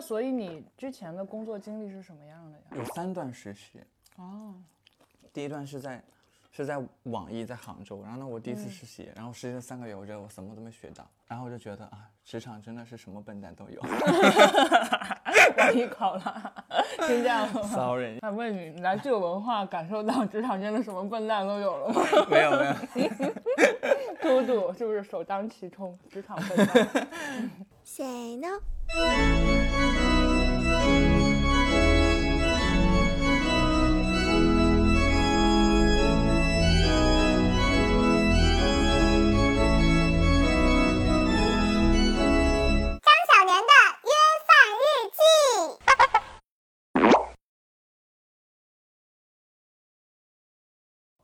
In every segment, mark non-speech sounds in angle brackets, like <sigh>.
那所以你之前的工作经历是什么样的呀？有三段实习，哦，第一段是在是在网易在杭州，然后呢我第一次实习，然后实习了三个月，我觉得我什么都没学到，然后我就觉得啊，职场真的是什么笨蛋都有。网易考了，<laughs> 听见了吗？Sorry，他问你，你来这个文化感受到职场真的什么笨蛋都有了吗？没有没有，<laughs> 嘟嘟是不是首当其冲职场笨蛋？Say no。<laughs>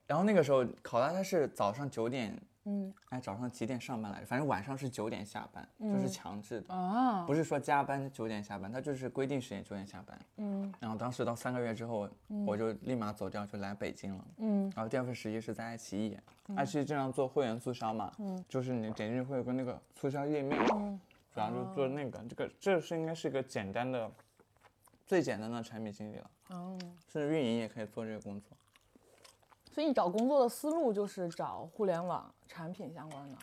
然后那个时候考拉他是早上九点，嗯哎早上几点上班来着？反正晚上是九点下班，就是强制的。啊，不是说加班九点下班，他就是规定时间九点下班。嗯然后当时到三个月之后，我就立马走掉，就来北京了。嗯然后第二份实习是在爱奇艺，爱奇艺经常做会员促销嘛，嗯就是你点进去会有个那个促销页面，嗯主要就做那个，这个这是应该是个简单的，最简单的产品经理了，哦，甚至运营也可以做这个工作。所以你找工作的思路就是找互联网产品相关的。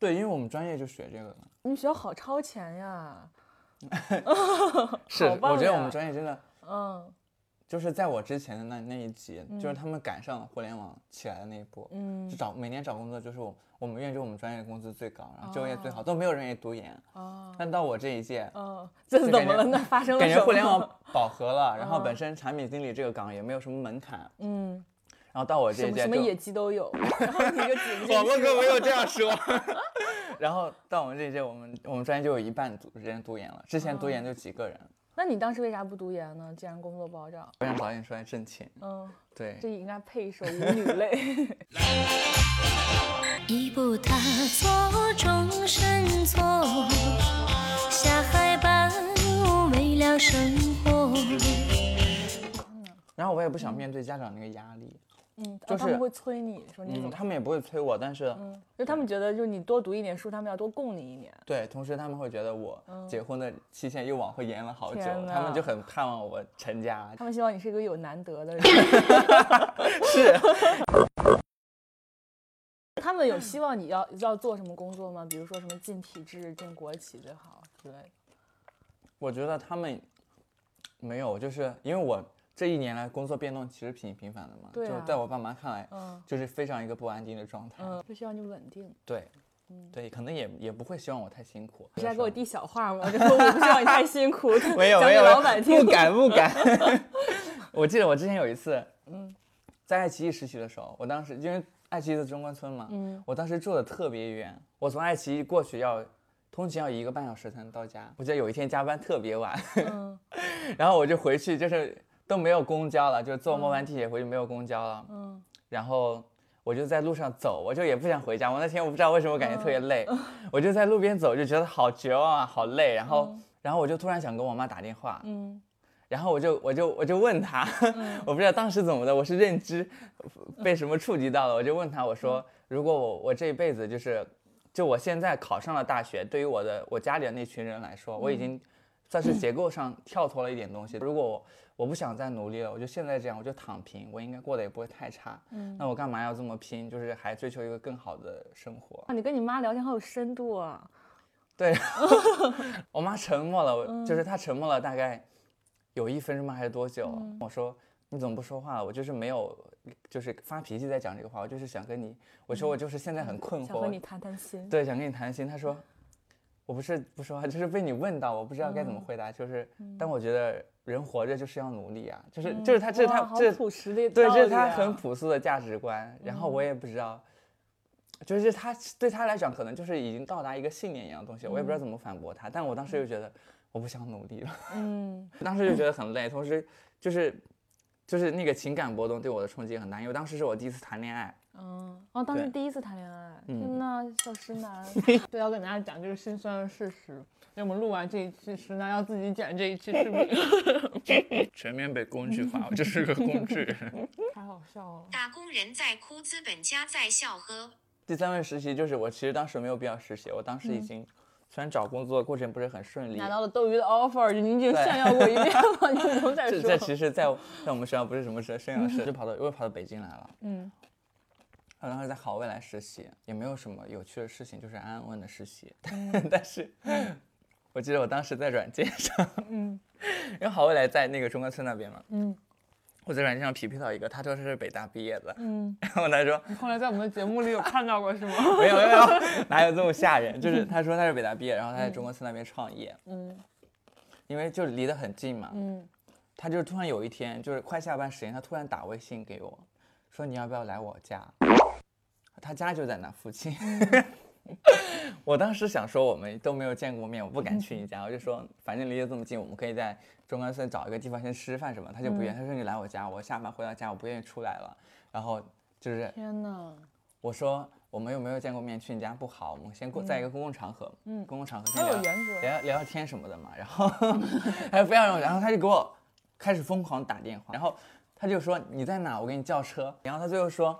对，因为我们专业就学这个的。你们学校好超前呀！<laughs> 是，我觉得我们专业真的嗯就是在我之前的那那一级，就是他们赶上了互联网起来的那一波。嗯就找每年找工作，就是我我们院就我们专业工资最高，然后就业最好，都没有人愿意读研。哦但到我这一届，<laughs> 嗯，这是怎么了呢？发生了互联网 <laughs> 饱和了，然后嗯本身产品经理这个岗也没有什么门槛，嗯，然后到我这一届什么野鸡都有，<laughs> 然后你就挤不进我们可没有这样说。然后到我们这一届，我们我们专业就有一半读人读研了，之前读研就几个人。那你当时为啥不读研呢？既然工作不好找，我想早点出来挣钱，嗯，对这应该配一首《舞女泪》。<laughs> 一步踏错，终身错，下海伴舞为了生活。然后我也不想面对家长那个压力，嗯，就是哦他们会催你说你怎嗯，他们也不会催我，但是嗯，就他们觉得，就你多读一点书，他们要多供你一年。对，同时他们会觉得我结婚的期限又往后延了好久，他们就很盼望我成家。他们希望你是一个有难得的人。<laughs> <laughs> 是，他们有希望你要要做什么工作吗？比如说什么进体制、进国企最好之类的。我觉得他们没有，就是因为我这一年来工作变动其实挺频繁的嘛，对啊就在我爸妈看来，嗯就是非常一个不安定的状态。嗯，就希望你稳定。对，对，可能也也不会希望我太辛苦。你是在给我递小话吗？<laughs> 就说我不希望你太辛苦，没有没有，老板听。不敢不 <laughs> 敢。我记得我之前有一次，嗯，在爱奇艺实习的时候，我当时因为爱奇艺在中关村嘛，嗯，我当时住的特别远，我从爱奇艺过去要通勤要一个半小时才能到家。我记得有一天加班特别晚，<laughs> 嗯然后我就回去，就是都没有公交了，就坐末班地铁回去没有公交了，嗯。然后。我就在路上走，我就也不想回家。我那天我不知道为什么感觉特别累，嗯。<laughs> 我就在路边走，就觉得好绝望啊，好累。然后，然后我就突然想跟我妈打电话，嗯。然后我就我就我就问他，<laughs> 我不知道当时怎么的，我是认知被什么触及到了，我就问他，我说如果我我这一辈子就是，就我现在考上了大学，对于我的我家里的那群人来说，我已经算是结构上跳脱了一点东西。如果我我不想再努力了，我就现在这样，我就躺平，我应该过得也不会太差。嗯。那我干嘛要这么拼？就是还追求一个更好的生活。啊，你跟你妈聊天好有深度啊。对，<laughs> 我妈沉默了，我就是她沉默了大概有一分钟吗？还是多久？我说你怎么不说话了？我就是没有，就是发脾气在讲这个话，我就是想跟你，我说我就是现在很困惑想和你，谈谈心。对，想跟你谈心。她说我不是不说话，就是被你问到，我不知道该怎么回答，就是，但我觉得人活着就是要努力啊，就是就是他这是哇好她这朴实的对，这是他很朴素的价值观，然后我也不知道，就是他对他来讲可能就是已经到达一个信念一样的东西，我也不知道怎么反驳他，但我当时就觉得我不想努力了，嗯。<laughs> 当时就觉得很累，同时就是就是那个情感波动对我的冲击很大，因为当时是我第一次谈恋爱，嗯，哦，当时第一次谈恋爱，嗯天呐，小石男，<laughs> 对，要跟大家讲这个心酸的事实。因为我们录完这一期，石男要自己剪这一期视频，<laughs> 全面被工具化，我就是个工具人。<laughs> 太好笑了。打工人在哭，资本家在笑呵。第三份实习就是我其实当时没有必要实习，我当时已经虽然找工作过程不是很顺利，拿到了斗鱼的 offer，你已经炫耀过一遍了，你不用再说。这其实在在我们学校不是什么事，摄影师就跑到又跑到北京来了。嗯我当时在好未来实习，也没有什么有趣的事情，就是安安稳稳的实习。嗯 <laughs> 但是，<laughs> 我记得我当时在软件上，嗯 <laughs> 因为好未来在那个中关村那边嘛，嗯我在软件上匹配到一个，他说他是北大毕业的，嗯，然后他说你后来在我们的节目里有看到过是吗？没有没有没有，哪有这么吓人？就是他说他是北大毕业，然后他在中关村那边创业，嗯因为就离得很近嘛。嗯他就突然有一天，就是快下班时间，他突然打微信给我，说你要不要来我家？他家就在那附近。<laughs> 我当时想说我们都没有见过面，我不敢去你家，我就说反正离得这么近，我们可以在中关村找一个地方先吃饭什么。他就不愿意，他说你来我家，我下班回到家我不愿意出来了。然后就是天哪，我说我们又没有见过面，去你家不好，我们先过在一个公共场合，嗯公共场合先聊。聊聊聊天什么的嘛，然后他就非要让我，然后他就给我开始疯狂打电话，然后他就说你在哪，我给你叫车，然后他最后说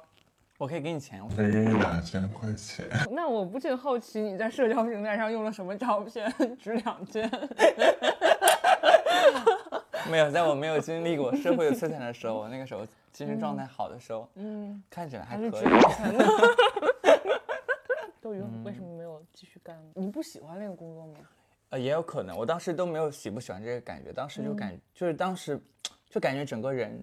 我可以给你钱，我说可以给你两千块钱。<laughs> 那我不禁好奇你在社交平台上用了什么照片，值两千？<laughs> 没有，在我没有经历过社会的摧残的时候，我那个时候精神状态好的时候，嗯，看起来还可以。值两千的。<laughs> 斗鱼为什嗯么没有继续干？你不喜欢那个工作吗？呃，也有可能，我当时都没有喜不喜欢这个感觉，当时就感、就是当时就感觉整个人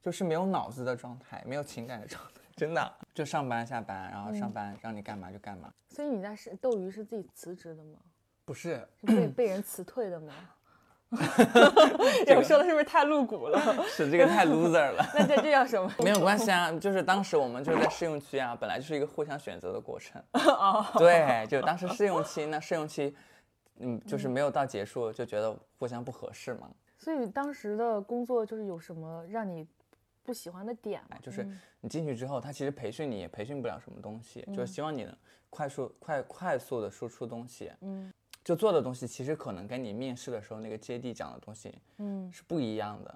就是没有脑子的状态，没有情感的状态，<laughs> 真的就上班下班，然后上班让你干嘛就干嘛，所以你在是斗鱼是自己辞职的吗？不是是被 <coughs> 被人辞退的吗？<laughs> 这个说的是不是太露骨了？<laughs> 是这个太 loser 了。那这这叫什么？没有关系啊，就是当时我们就是在试用期啊，本来就是一个互相选择的过程。哦对，就当时试用期，那试用期，嗯，就是没有到结束就觉得互相不合适嘛。所以当时的工作就是有什么让你不喜欢的点嘛？就是你进去之后，他其实培训你也培训不了什么东西，就是希望你能快速快快速的输出东西。嗯就做的东西其实可能跟你面试的时候那个接地讲的东西嗯是不一样的。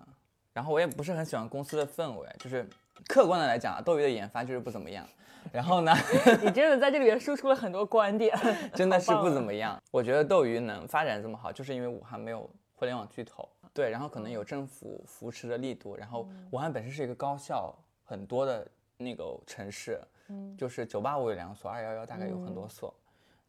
然后我也不是很喜欢公司的氛围，就是客观的来讲啊，斗鱼的研发就是不怎么样。然后呢，<laughs> 你真的在这里面输出了很多观点，<laughs> 真的是不怎么样。我觉得斗鱼能发展这么好，就是因为武汉没有互联网巨头，对，然后可能有政府扶持的力度，然后武汉本身是一个高校很多的那个城市，嗯。就是九八五有两所，二幺幺大概有很多所，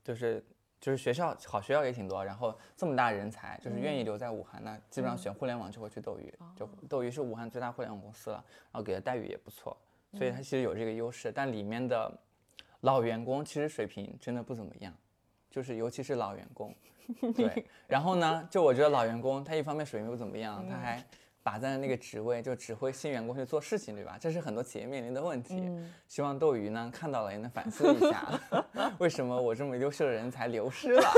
就是就是学校好学校也挺多，然后这么大人才，就是愿意留在武汉，那基本上选互联网就会去斗鱼，就斗鱼是武汉最大互联网公司了，然后给的待遇也不错，所以它其实有这个优势，但里面的老员工其实水平真的不怎么样，就是尤其是老员工，<laughs> 对，然后呢，就我觉得老员工他一方面水平不怎么样，他还把在那个职位就指挥新员工去做事情，对吧？这是很多企业面临的问题。希望斗鱼呢看到了也能反思一下，<laughs> 为什么我这么优秀的人才流失了？<laughs>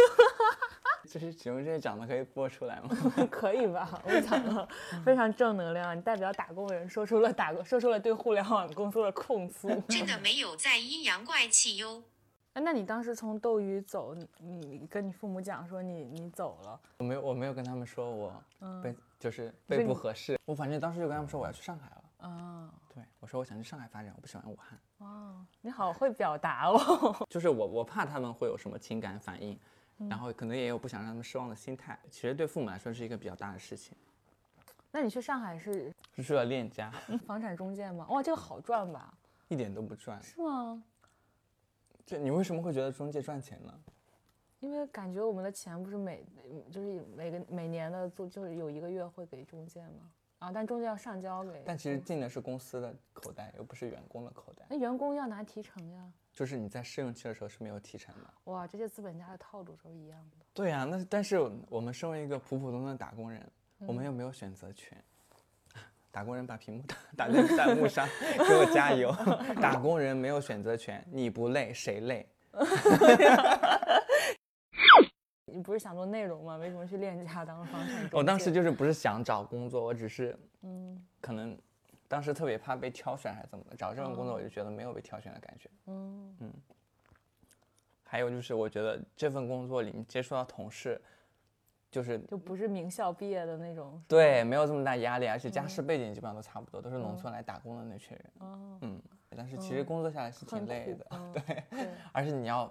就是请问这些讲的可以播出来吗？可以吧？我讲了，非常正能量。你代表打工人说出了打工，说出了对互联网公司的控诉。真的没有在阴阳怪气哟。哎，那你当时从斗鱼走，你你跟你父母讲说你你走了，我没有，我没有跟他们说我被、就是是被不合适，我反正当时就跟他们说我要去上海了。啊对，我说我想去上海发展，我不喜欢武汉。哇，你好会表达哦。<laughs> 就是我我怕他们会有什么情感反应，然后可能也有不想让他们失望的心态。其实对父母来说是一个比较大的事情，那你去上海是是去了链家，房产中介吗？哇，这个好赚吧？一点都不赚。是吗？就你为什么会觉得中介赚钱呢？因为感觉我们的钱不是每就是每个每年的做就是有一个月会给中介吗？啊，但中介要上交给，但其实进的是公司的口袋，又不是员工的口袋。那员工要拿提成呀。就是你在试用期的时候是没有提成的。哇，这些资本家的套路都是一样的。对呀、那但是我们身为一个普普通通的打工人，我们又没有选择权。打工人把屏幕打 <laughs> 打在弹幕上，<laughs> 给我加油！打工人没有选择权，你不累谁累？<laughs> 你不是想做内容吗？为什么去链家当房产中介？我当时就是不是想找工作，我只是嗯可能当时特别怕被挑选还是怎么的，找这份工作我就觉得没有被挑选的感觉。嗯还有就是我觉得这份工作里面接触到同事，就是就不是名校毕业的那种。对没有这么大压力，而且家世背景基本上都差不多，都是农村来打工的那群人。哦，嗯，但是其实工作下来是挺累的，<laughs> 对，对，而且你要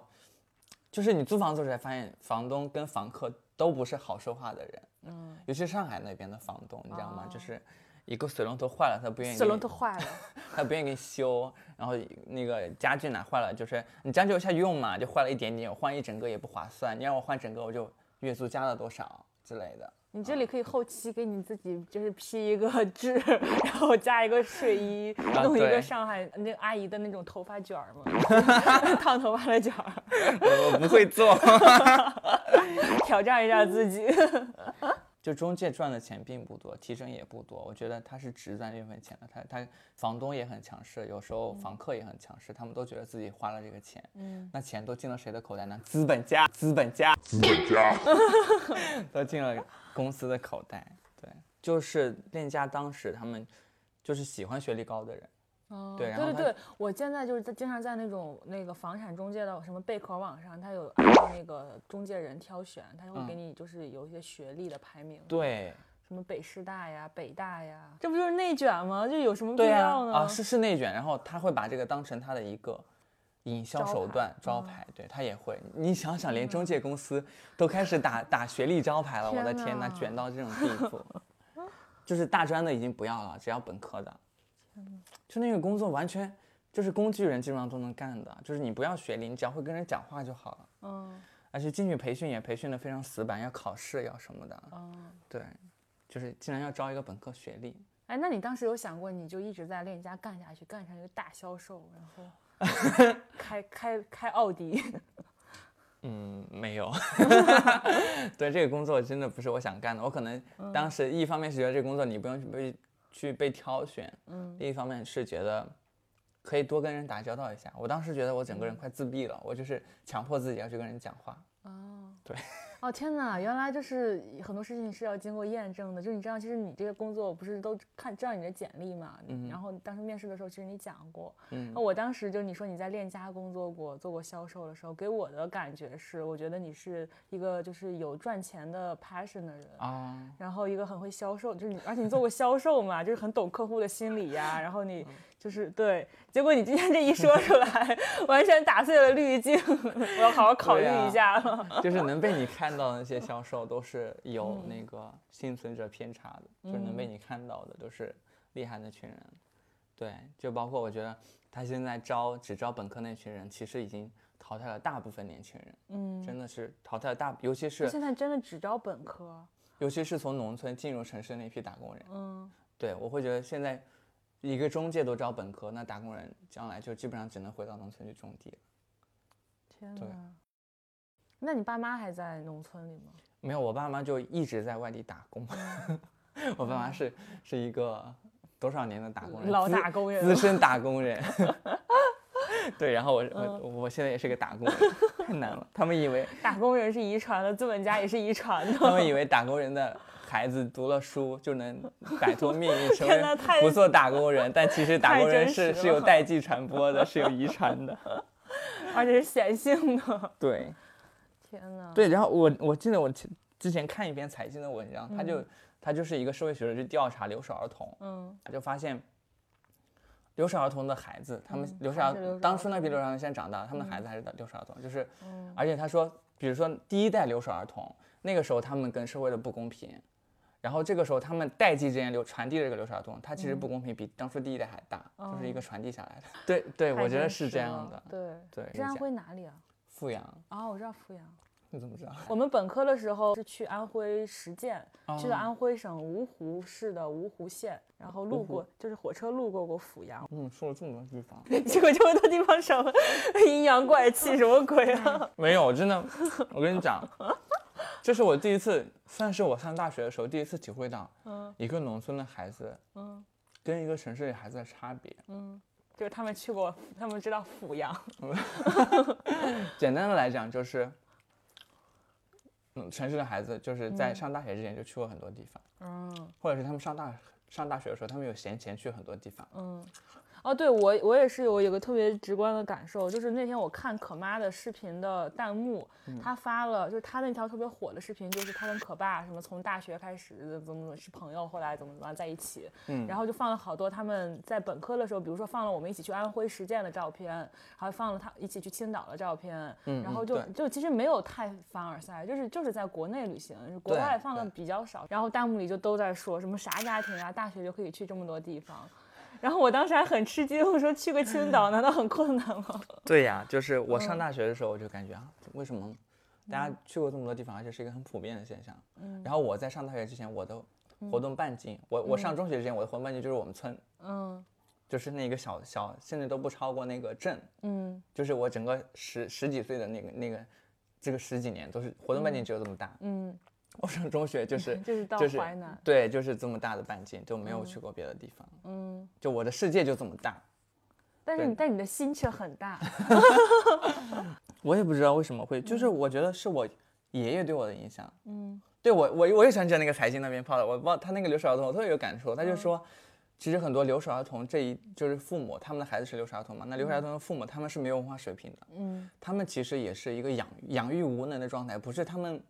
就是你租房子的时候才发现，房东跟房客都不是好说话的人。嗯，尤其上海那边的房东，你知道吗？就是一个水龙头坏了，他不愿意水龙头坏了，<laughs> 他不愿意给你修，然后那个家具哪坏了，就是你将就一下用嘛，就坏了一点点，我换一整个也不划算。你让我换整个，我就月租加了多少之类的。你这里可以后期给你自己就是批一个 <laughs> 痣，然后加一个睡衣，弄一个上海那个阿姨的那种头发卷儿嘛，<laughs> 烫头发的卷儿，我我不会做，<laughs> 挑战一下自己。就中介赚的钱并不多，提成也不多。我觉得他是只赚这份钱的，他他房东也很强势，有时候房客也很强势，他们都觉得自己花了这个钱，嗯，那钱都进了谁的口袋呢？资本家，资本家，资本家，<laughs> 都进了公司的口袋。对，就是链家当时他们就是喜欢学历高的人，哦对对对对，我现在就是在经常在那种那个房产中介的什么贝壳网上，它有按照那个中介人挑选，他会给嗯你就是有一些学历的排名，，对，什么北师大呀、北大呀，这不就是内卷吗？就有什么必、要呢？啊，是是内卷，然后他会把这个当成他的一个营销手段、招嗯牌，对他也会。你想想，连中介公司都开始打打学历招牌了，我的天天呐，呐卷到这种地步，<laughs> 就是大专的已经不要了，只要本科的。就那个工作完全就是工具人基本上都能干的，就是你不要学历，你只要会跟人讲话就好了。嗯，而且进去培训也培训的非常死板，要考试要什么的。哦对，就是竟然要招一个本科学历。哎，那你当时有想过，你就一直在链家干下去，干成一个大销售，然后 <laughs> 开开开奥迪？嗯，没有。对这个工作真的不是我想干的，我可能当时一方面是觉得这个工作你不用去被去被挑选，嗯另一方面是觉得可以多跟人打交道一下。我当时觉得我整个人快自闭了，我就是强迫自己要去跟人讲话。哦，对。哦天哪，原来就是很多事情是要经过验证的。就你知道，其实你这个工作不是都看知道你的简历嘛？嗯然后当时面试的时候，其实你讲过。嗯那我当时就你说你在链家工作过，做过销售的时候，给我的感觉是，我觉得你是一个就是有赚钱的 passion 的人。啊，然后一个很会销售，就是你，而且你做过销售嘛，就是很懂客户的心理呀。然后你就是对，结果你今天这一说出来，<laughs> 完全打碎了滤镜。我要好好考虑一下了。就是能被你看到的那些销售都是有那个幸存者偏差的，就是能被你看到的都是厉害的群人。对，就包括我觉得他现在招只招本科那群人，其实已经淘汰了大部分年轻人，嗯，真的是淘汰了大，尤其是现在真的只招本科。尤其是从农村进入城市那批打工人。嗯，对，我会觉得现在一个中介都招本科，那打工人将来就基本上只能回到农村去种地了。天哪！那你爸妈还在农村里吗？没有，我爸妈就一直在外地打工。<laughs> 我爸妈是是一个多少年的打工人，老打工人资深打工人。<laughs> 对，然后我我嗯我现在也是个打工人，太难了。他们以为打工人是遗传的，资本家也是遗传的。他们以为打工人的孩子读了书就能摆脱命运，<laughs> 成为不做打工人，但其实打工人是是有代际传播的，是有遗传的。<laughs> 而且是显性的。对 <laughs> 天哪！对，然后我我记得我之之前看一篇财经的文章，他就嗯他就是一个社会学者去调查留守儿童，嗯他就发现留守儿童的孩子，他们嗯留守儿还是留守儿当初那批留守儿童现在长大了，他们的孩子还是留守儿童，就是，嗯而且他说，比如说第一代留守儿童，那个时候他们跟社会的不公平，然后这个时候他们代际之间流传递的这个留守儿童，他其实不公平比当初第一代还大，就是一个传递下来的。对 <laughs> 对，我觉得是这样的。对对是安徽哪里啊？阜阳，啊，我知道阜阳。<laughs> 你怎么知道？我们本科的时候是去安徽实践，去的哦安徽省芜湖市的芜湖县，然后路过就是火车路过过阜阳，嗯，说了这么多地方，<laughs> 结果这么多地方什么阴阳怪气，什么鬼啊？没有，真的，我跟你讲，这是我第一次，算是我上大学的时候第一次体会到，嗯一个农村的孩子，嗯跟一个城市里孩子的差别。嗯，就是他们去过，他们知道阜阳。<laughs> <laughs> 简单的来讲就是，嗯，城市的孩子就是在嗯上大学之前就去过很多地方，嗯或者是他们上大上大学的时候，他们有闲钱去很多地方。嗯。哦，对我我也是有有个特别直观的感受，就是那天我看可妈的视频的弹幕，嗯。她发了就是她那条特别火的视频，就是她跟可爸什么从大学开始怎么怎么是朋友，后来怎么怎么在一起，嗯。然后就放了好多他们在本科的时候，比如说放了我们一起去安徽实践的照片，还放了他一起去青岛的照片，嗯然后就嗯就其实没有太凡尔赛，就是就是在国内旅行，国外放的比较少，然后弹幕里就都在说什么啥家庭啊，大学就可以去这么多地方。然后我当时还很吃惊，我说去个青岛难道很困难吗？<laughs> 对呀，就是我嗯。上大学的时候，我就感觉啊，为什么大家去过这么多地方，而且是一个很普遍的现象。嗯。然后我在上大学之前，我的活动半径，我我上中学之前，我的活动半径就是我们村，嗯。就是那个小小，现在都不超过那个镇，嗯。就是我整个十十几岁的那个那个这个十几年都是活动半径只有这么大。嗯，<laughs> 我上中学就 <laughs> 是就是到就是淮南，对，就是这么大的半径，就没有去过别的地方，嗯，就我的世界就这么大。但是你但你的心却很大，<laughs> 我也不知道为什么会，就是我觉得是我爷爷对我的影响。嗯对我，我我也想起来那个财经那边泡的，我不知道他那个留守儿童，我特别有感触。他就说，其实很多留守儿童这一就是父母，他们的孩子是留守儿童嘛，那留守儿童的父母他们是没有文化水平的，嗯他们其实也是一个养养育无能的状态，不是他们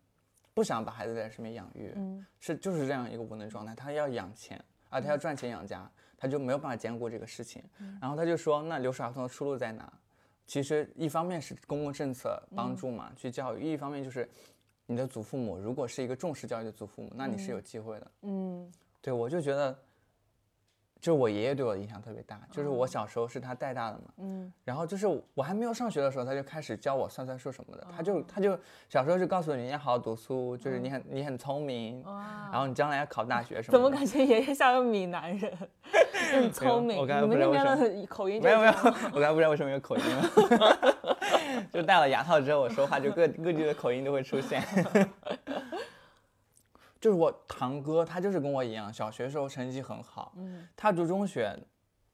不想把孩子在身边养育，嗯是就是这样一个无能状态，他要养钱啊，他要赚钱养家，他就没有办法兼顾这个事情。然后他就说，那留守儿童的出路在哪？其实一方面是公共政策帮助嘛，去教育；一方面就是你的祖父母，如果是一个重视教育的祖父母，那你是有机会的。嗯对我就觉得，就是我爷爷对我的影响特别大，就是我小时候是他带大的嘛。嗯然后就是我还没有上学的时候，他就开始教我算算数什么的。他就他就小时候就告诉你，你要好好读书，就是你很你很聪明，哇，然后你将来要考大学什么的。怎么感觉爷爷像个闽南人，<laughs> 很聪明？我刚才你们那边的口音就没有没有，我刚才不知道为什么有口音了 <laughs> <laughs> 就戴了牙套之后，我说话就各各地的口音都会出现。就是我堂哥，他就是跟我一样，小学时候成绩很好，嗯他读中学，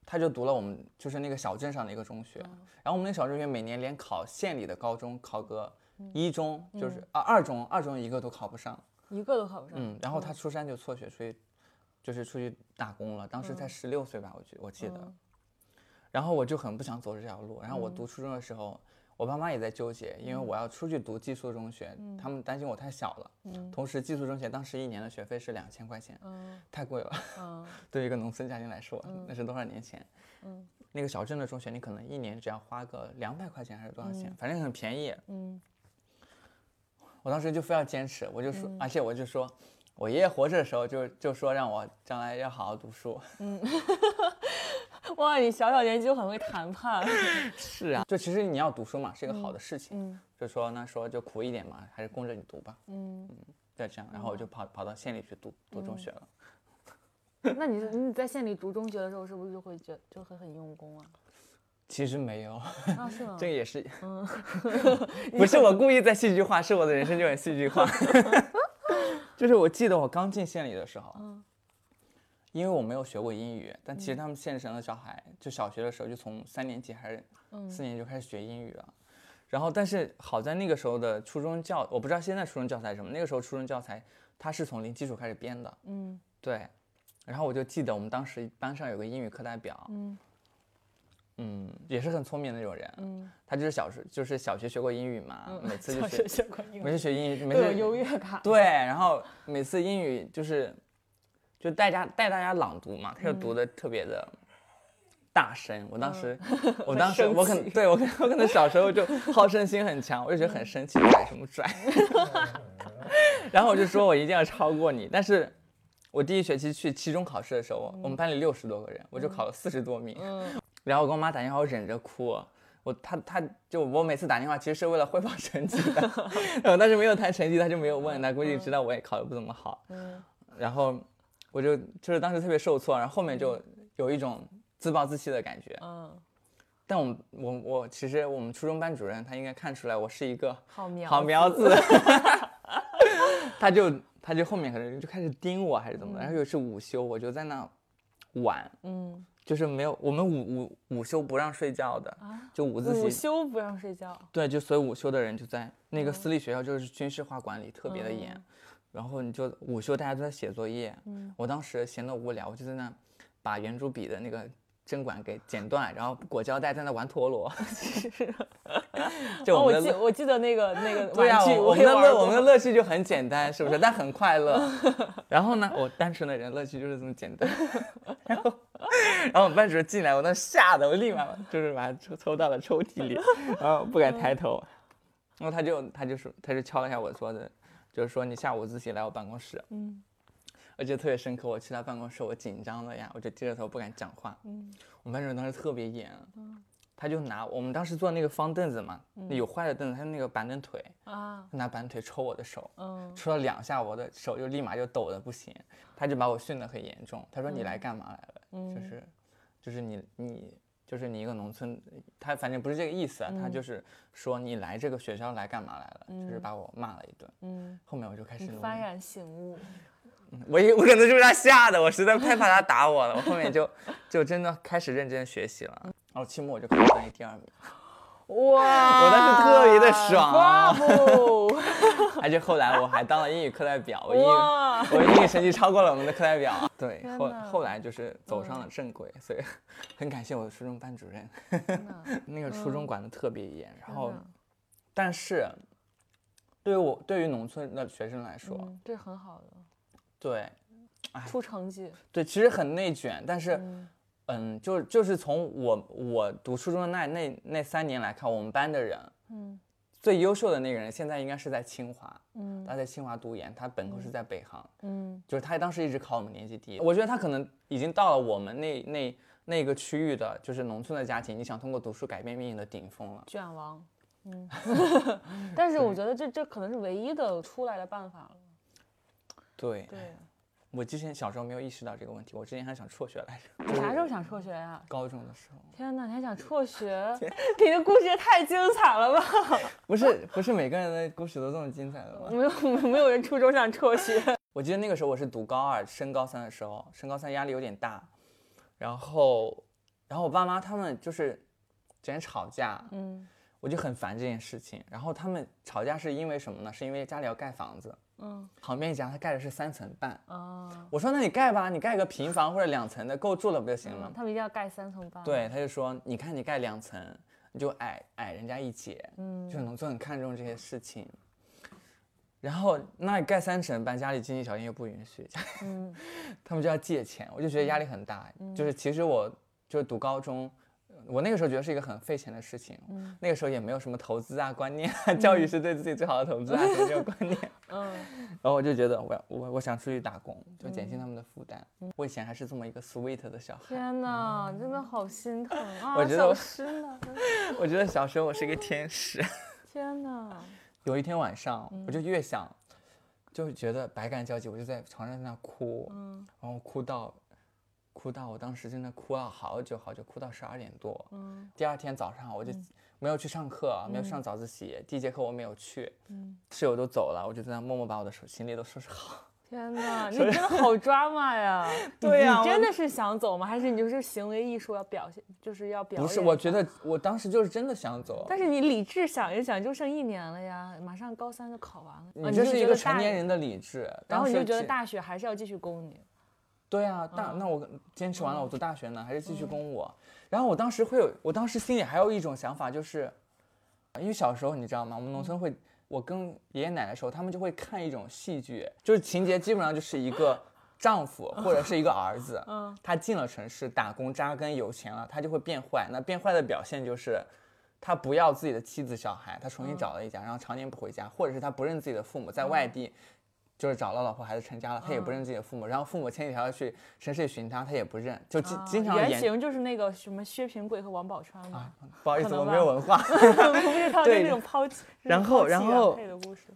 他就读了我们就是那个小镇上的一个中学，嗯然后我们那小中学每年连考县里的高中考个嗯一中，就是啊二中二中一个都考不上，一个都考不上。嗯，然后他初三就辍学出去，就是出去打工了，当时才十六岁吧，我记我记得。嗯然后我就很不想走这条路。然后我读初中的时候，我爸妈也在纠结，因为我要出去读寄宿中学，他们担心我太小了。嗯同时，寄宿中学当时一年的学费是两千块钱，嗯太贵了，嗯 <laughs> 对于一个农村家庭来说，那是多少年前？嗯那个小镇的中学，你可能一年只要花个两百块钱还是多少钱，反正很便宜。嗯我当时就非要坚持，我就说，嗯而且我就说，我爷爷活着的时候就就说让我将来要好好读书。<laughs> <laughs> 哇，你小小年纪就很会谈判。<laughs> 是啊，就其实你要读书嘛，是一个好的事情。嗯就说那说就苦一点嘛，还是供着你读吧。嗯，再这样，然后我就跑跑到县里去读读中学了。<laughs> 那你你在县里读中学的时候，是不是就会觉就会很用功啊？其实没有，啊，是吗？这个也是，嗯不是我故意在戏剧化，是我的人生就很戏剧化。就是我记得我刚进县里的时候，嗯因为我没有学过英语，但其实他们县城的小孩，就小学的时候就从三年级还是嗯四年级就开始学英语了。然后，但是好在那个时候的初中教，我不知道现在初中教材是什么，那个时候初中教材它是从零基础开始编的。嗯对，然后我就记得我们当时班上有个英语课代表，嗯嗯，也是很聪明的那种人，嗯他就是小时就是小学学过英语嘛，嗯，每次就小学学学过英每语，次学英语，每次有优越感。对，然后每次英语就是就带家带大家朗读嘛，他就嗯读的特别的大声。我当时，我当时我可能对我可能我可能小时候就好胜心很强，我就觉得很生气，拽什么拽。<laughs> <laughs> 然后我就说我一定要超过你，但是。我第一学期去期中考试的时候，我们班里六十多个人，我就考了四十多名。嗯 <laughs> 然后我跟我妈打电话，我忍着哭。我她她就我每次打电话其实是为了汇报成绩的，但是没有谈成绩，她就没有问，她估计知道我也考得不怎么好。嗯然后我就就是当时特别受挫，然后后面就有一种自暴自弃的感觉。嗯，但我们我我其实我们初中班主任他应该看出来我是一个好苗好苗子子，<laughs> 他就他就后面可能就开始盯我还是怎么的，然后有一次午休我就在那玩，嗯。就是没有我们午午午休不让睡觉的，啊，就午自习午休不让睡觉。对，就所以午休的人就在那个私立学校，就是军事化管理特别的严，嗯然后你就午休大家都在写作业，嗯我当时闲得无聊，我就在那把圆珠笔的那个针管给剪断，然后裹胶带在那玩陀螺。<laughs> <laughs> <laughs> 就哦，我我们的乐，记我记得那个那个玩具，我我们的乐，我们的乐趣就很简单，是不是？但很快乐。然后呢，我单纯的人乐趣就是这么简单。然后，然后我们班主任进来，我那吓得我立马就是把它抽抽到了抽屉里，然后不敢抬头。然后他就他就说他就敲了一下我的桌子，就是说你下午自习来我办公室。嗯我记得特别深刻，我去他办公室，我紧张的呀，我就低着头不敢讲话。嗯我们班主任当时特别严，他就拿我们当时坐那个方凳子嘛，那有坏的凳子，他那个板凳腿，啊他拿板腿抽我的手，嗯抽了两下，我的手就立马就抖的不行，他就把我训得很严重。他说你来干嘛来了？嗯就是就是你你就是你一个农村，他反正不是这个意思啊，他就是说你来这个学校来干嘛来了，就是把我骂了一顿。嗯，后面我就开始幡然醒悟，我也我可能就被他吓的，我实在太怕他打我了，我后面就 <laughs> 就真的开始认真学习了。然后期末我就考专业第二名，哇！我当时特别的爽啊 bravo <laughs> 而且后来我还当了英语课代表，我英语！我英语成绩超过了我们的课代表。对，后后来就是走上了正轨，所以 <laughs> 很感谢我的初中班主任，<laughs> 那个初中管的特别严。然后，但是对于我对于农村的学生来说，嗯，这很好的，对出成绩，对，其实很内卷，但是。嗯嗯，就就是从我我读初中的那那那三年来看，我们班的人嗯最优秀的那个人，现在应该是在清华，嗯他在清华读研，他本科是在北航，嗯就是他当时一直考我们年级第一。我觉得他可能已经到了我们那那那个区域的，就是农村的家庭，你想通过读书改变命运的顶峰了。卷王，嗯，<laughs> 但是我觉得这这可能是唯一的出来的办法了，对，对。我之前小时候没有意识到这个问题，我之前还想辍学来着，你啥时候想辍学呀、高中的时候。天哪，你还想辍学？你的故事也太精彩了吧！<laughs> 不是不是每个人的故事都这么精彩的吗？没有没有人初中想辍学。<laughs> 我记得那个时候我是读高二升高三的时候，升高三压力有点大，然后，然后我爸妈他们就是整天吵架，嗯我就很烦这件事情。然后他们吵架是因为什么呢？是因为家里要盖房子，嗯旁边一家他盖的是三层半，哦，我说那你盖吧，你盖个平房或者两层的够住了不就行了？他们一定要盖三层半。对，，他就说你看你盖两层，你就矮矮人家一截，嗯就是农村很看重这些事情。然后那你盖三层半，家里经济条件又不允许，嗯 <laughs> 他们就要借钱，我就觉得压力很大。就是其实我就是读高中，我那个时候觉得是一个很费钱的事情。嗯那个时候也没有什么投资啊观念啊，教育是对自己最好的投资啊，<laughs> 什么这种观念。嗯然后我就觉得我要我我想出去打工，就减轻他们的负担。我以前还是这么一个 sweet 的小孩，天哪，真的好心疼 <laughs> 啊！我觉得 <laughs> 我觉得小时候我是一个天使。天哪，有一天晚上，我就越想，就觉得百感交集，我就在床上在那哭，嗯然后哭到，哭到我当时真的哭了好久好久，哭到十二点多。嗯第二天早上我就没有去上课，没有上早自习，第一节课我没有去，嗯，室友都走了，我就在那默默把我的手行李都收拾好。<laughs> 天哪，你真的好 <laughs> 抓马呀！对呀真的是想走吗？还是你就是行为艺术要表现，就是要表不是，我觉得我当时就是真的想走。但是你理智想一想，就剩一年了呀，马上高三就考完了。啊你这一个就是觉得大成年人的理智，然后你就觉得大学还是要继续供你。对啊，大、那我坚持完了，我读大学呢，还是继续攻我？然后我当时会有，我当时心里还有一种想法，就是，因为小时候你知道吗？我们农村会，我跟爷爷奶奶的时候，他们就会看一种戏剧，就是情节基本上就是一个丈夫或者是一个儿子，嗯他进了城市打工扎根有钱了，他就会变坏。那变坏的表现就是。他不要自己的妻子小孩，他重新找了一家，然后常年不回家，或者是他不认自己的父母，在外地就是找了老婆孩子成家了，他也不认自己的父母，然后父母千里迢迢去城市里寻他，他也不认，就经、啊经常演。原型就是那个什么薛平贵和王宝钏嘛，不好意思，我没有文化。<laughs> 不是他就对那种抛弃，然后然后。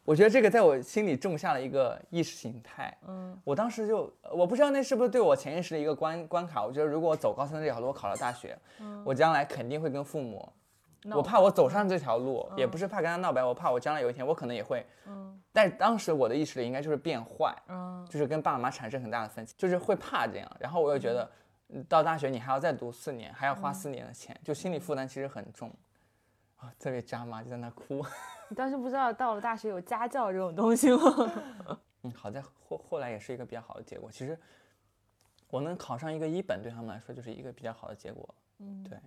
我觉得这个在我心里种下了一个意识形态。嗯我当时就我不知道那是不是对我潜意识的一个关关卡。我觉得如果我走高三这条路，我考了大学，我将来肯定会跟父母。我怕我走上这条路，也不是怕跟他闹掰，我怕我将来有一天我可能也会。嗯但当时我的意识里应该就是变坏，嗯就是跟爸妈产生很大的分歧，就是会怕这样。然后我又觉得，嗯到大学你还要再读四年，还要花四年的钱，就心理负担其实很重。啊，特别渣妈就在那哭。<laughs> 你当时不知道到了大学有家教这种东西吗？<laughs> 嗯，好在后后来也是一个比较好的结果。其实我能考上一个一本，对他们来说就是一个比较好的结果。嗯，对，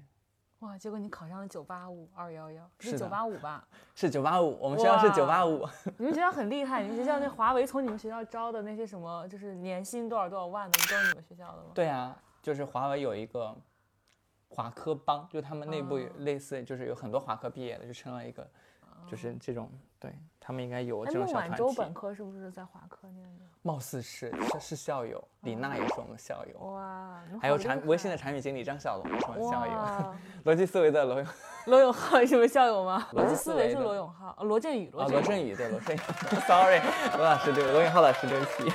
哇，结果你考上了九八五二幺幺，是的九八五吧？<laughs> 是九八五，我们学校是哇九八五。你们学校很厉害，你们学校那华为从你们学校招的那些什么，就是年薪多少多少万的，都是你们学校的吗？对啊，就是华为有一个华科帮，就他们内部类似，就是有很多华科毕业的，就成了一个，就是这种，对他们应该有哎，这种小团体。舟本科是不是在华科念的？貌似是是是校友，李娜也是我们校友，哇，还有产微信的产品经理张小龙是我们校友，<laughs> 逻辑思维的罗永 <laughs> 罗永浩是我们校友吗？逻辑思维是罗永浩，哦罗振宇，啊，振宇。罗振宇对罗振宇，sorry，罗老师对罗永浩老师对不起。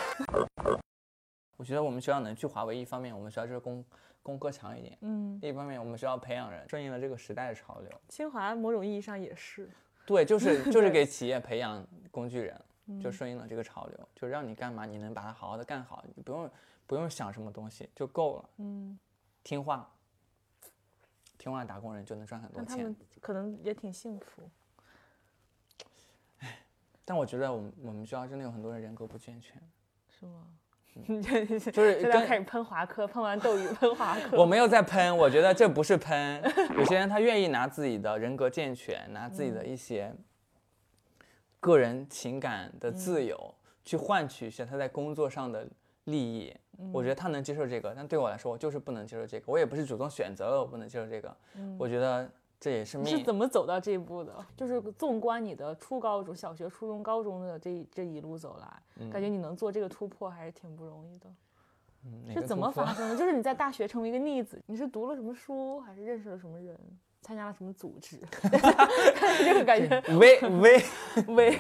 <laughs> 我觉得我们学校能去华为，一方面我们学校就是工工科强一点，嗯，另一方面我们学校培养人，顺应了这个时代的潮流。清华某种意义上也是。对，就是就是给企业培养工具人，就嗯顺应了这个潮流，就让你干嘛你能把它好好的干好，你不用不用想什么东西就够了，嗯，听话，听话打工人就能赚很多钱他们。可能也挺幸福。但我觉得我们我们学校真的有很多人人格不健全，是吗？<laughs> 就是现在跟开始喷华科，喷完斗鱼 <laughs> 喷华科。我没有在喷，我觉得这不是喷。有些人他愿意拿自己的人格健全，拿自己的一些个人情感的自由，去换取一些他在工作上的利益。我觉得他能接受这个，但对我来说，我就是不能接受这个。我也不是主动选择了我不能接受这个，我觉得这也是命。你是怎么走到这一步的？就是纵观你的初高中、小学、初中、高中的这一这一路走来，感觉你能做这个突破还是挺不容易的。嗯是怎么发 <laughs> 生的？就是你在大学成为一个逆子，你是读了什么书，还是认识了什么人，参加了什么组织？<laughs> 这个感觉喂喂，微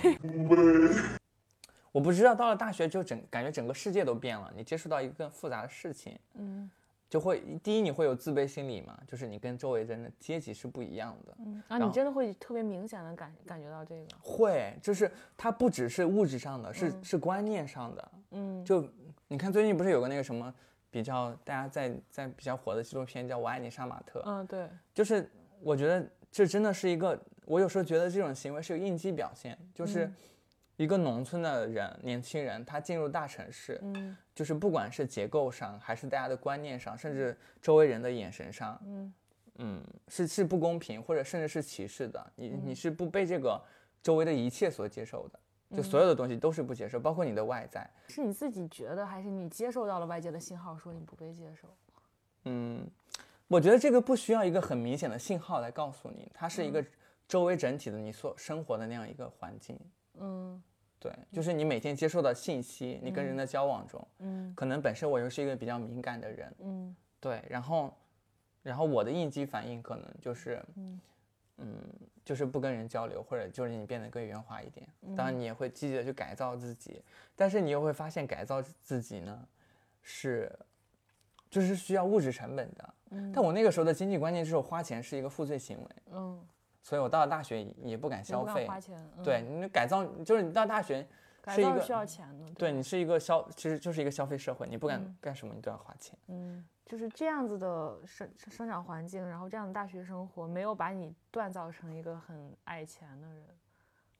我不知道到了大学就整感觉整个世界都变了，你接触到一个更复杂的事情，嗯就会第一你会有自卑心理嘛，就是你跟周围人的阶级是不一样的。嗯，啊，你真的会特别明显的感感觉到这个，会，就是它不只是物质上的，是、是观念上的。嗯，就你看最近不是有个那个什么比较大家在在比较火的纪录片叫《我爱你杀马特》，嗯对，就是我觉得这真的是一个，我有时候觉得这种行为是有应激表现，就是嗯一个农村的人，年轻人他进入大城市，嗯就是不管是结构上，还是大家的观念上，甚至周围人的眼神上，嗯嗯，是是不公平，或者甚至是歧视的。你嗯你是不被这个周围的一切所接受的，嗯就所有的东西都是不接受，包括你的外在。是你自己觉得，还是你接受到了外界的信号，说你不被接受？嗯，我觉得这个不需要一个很明显的信号来告诉你，它是一个周围整体的你所生活的那样一个环境。嗯对，就是你每天接受的信息，你跟人的交往中，嗯。可能本身我又是一个比较敏感的人，嗯。对，然后，然后我的应激反应可能就是，嗯。嗯，就是不跟人交流，或者就是你变得更圆滑一点。当然，你也会积极的去改造自己，但是你又会发现改造自己呢，是，就是需要物质成本的。嗯。但我那个时候的经济观念就是我花钱是一个负罪行为，嗯，所以我到了大学也不敢消费。花钱，嗯对，你改造就是你到大学是一个需要钱的，吧对你是一个消，其实就是一个消费社会，你不敢嗯干什么你都要花钱。嗯，就是这样子的生生长环境，然后这样的大学生活，没有把你锻造成一个很爱钱的人。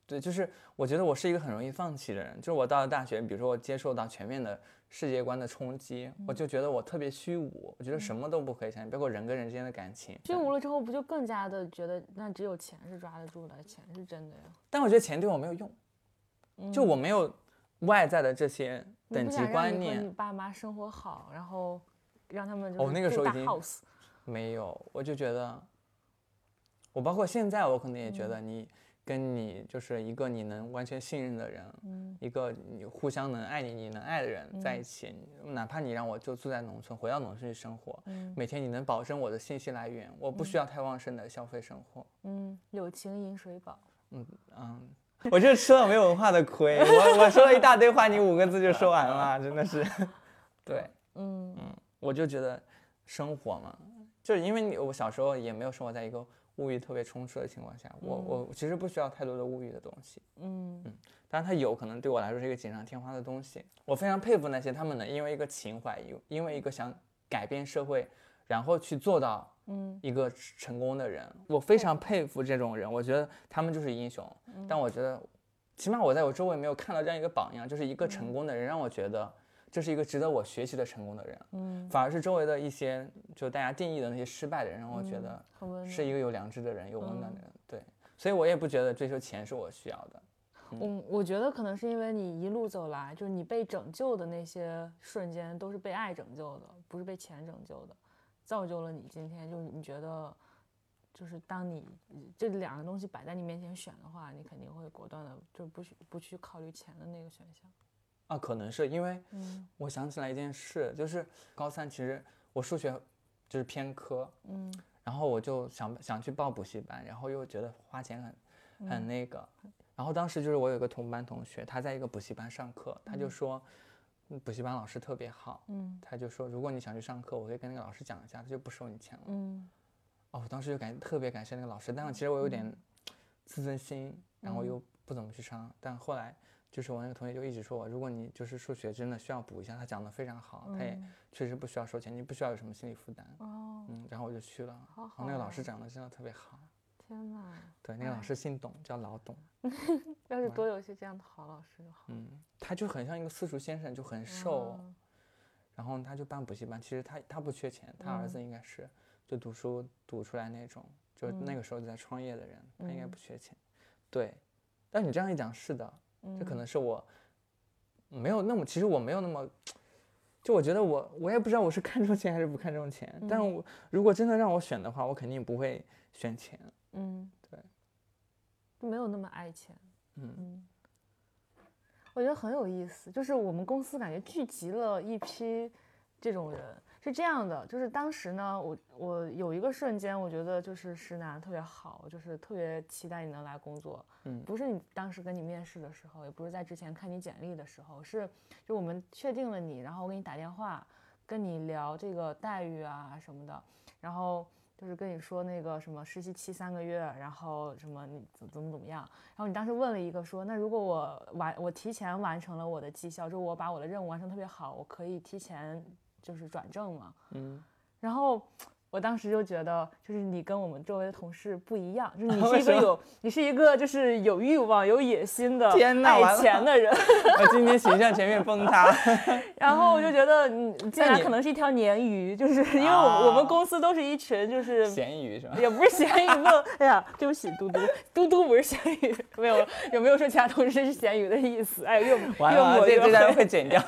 对，就是我觉得我是一个很容易放弃的人。就是我到了大学，比如说我接受到全面的世界观的冲击，我就觉得我特别虚无，我觉得什么都不可以相信，包括人跟人之间的感情。虚无了之后，不就更加的觉得那只有钱是抓得住的，钱是真的呀？但我觉得钱对我没有用，就我没有外在的这些等级观你和你念，爸妈生活好，然后让他们就哦是住大那个时候已经没有，我就觉得，我包括现在，我可能也觉得你跟你就是一个你能完全信任的人，嗯一个你互相能爱你、你能爱的人在一起，哪怕你让我就住在农村，回到农村去生活，嗯每天你能保证我的信息来源，我不需要太旺盛的消费生活。嗯，友情饮水饱。嗯嗯，我就吃了没有文化的亏，我我说了一大堆话，你五个字就说完了，真的是。<laughs> 对，嗯我就觉得生活嘛，就是因为你我小时候也没有生活在一个物欲特别充斥的情况下，我我其实不需要太多的物欲的东西。嗯当然，它有可能对我来说是一个锦上添花的东西。我非常佩服那些他们能因为一个情怀，因因为一个想改变社会，然后去做到嗯一个成功的人。我非常佩服这种人，我觉得他们就是英雄。嗯但我觉得，起码我在我周围没有看到这样一个榜样，就是一个成功的人，让我觉得这是一个值得我学习的成功的人，嗯，反而是周围的一些就大家定义的那些失败的人，让我觉得是一个有良知的人，有温暖的嗯人。对，所以我也不觉得追求钱是我需要的。我我觉得可能是因为你一路走来，就是你被拯救的那些瞬间都是被爱拯救的，不是被钱拯救的，造就了你今天。就是你觉得，就是当你这两个东西摆在你面前选的话，你肯定会果断的，就不去不去考虑钱的那个选项。啊，可能是因为嗯。我想起来一件事，就是高三其实我数学就是偏科，嗯。然后我就想想去报补习班，然后又觉得花钱很嗯很那个，然后当时就是我有个同班同学，他在一个补习班上课，他就说，嗯补习班老师特别好，嗯。他就说如果你想去上课，我可以跟那个老师讲一下，他就不收你钱了。嗯。哦，我当时就感特别感谢那个老师，但是其实我有。点自尊心，然后又不怎么去上，但后来就是我那个同学就一直说我，如果你就是数学真的需要补一下，他讲的非常好，他也确实不需要收钱，你不需要有什么心理负担。哦，嗯，然后我就去了，好然后那个老师好长得真的特别好，天哪！对，那个老师姓董，叫老董，<laughs> 要是多有一些这样的好老师就好。嗯，他就很像一个私塾先生，就很瘦，嗯然后他就办补习班，其实他他不缺钱，他儿子应该是就读书读出来那种，就那个时候就在创业的人，他应该不缺钱，对。但你这样一讲，是的，这可能是我没有那么，其实我没有那么，就我觉得我我也不知道我是看重钱还是不看重钱，但是我。如果真的让我选的话，我肯定不会选钱，嗯，对，没有那么爱钱。嗯。我觉得很有意思，就是我们公司感觉聚集了一批这种人。是这样的，就是当时呢，我我有一个瞬间，我觉得就是石楠特别好，就是特别期待你能来工作。嗯。不是你当时跟你面试的时候，也不是在之前看你简历的时候，是就我们确定了你，然后我给你打电话，跟你聊这个待遇啊什么的，然后就是跟你说那个什么实习期三个月，然后什么你怎怎么怎么样，然后你当时问了一个说，那如果我完我提前完成了我的绩效，就我把我的任务完成特别好，我可以提前就是转正嘛？嗯，然后我当时就觉得，就是你跟我们周围的同事不一样，就是你 <laughs> 是一个有你是一个就是有欲望、有野心的 <laughs> 爱钱的人。我 <laughs> 今天形象全面崩塌，然后我就觉得你竟然可能是一条鲶鱼，就是因为我们、我们公司都是一群就是咸鱼是吧？也不是咸鱼，不，哎呀，对不起，嘟嘟，嘟嘟不是咸鱼，没有，有没有说其他同事是咸鱼的意思？哎，越越完了，抹越这这段黑会剪掉。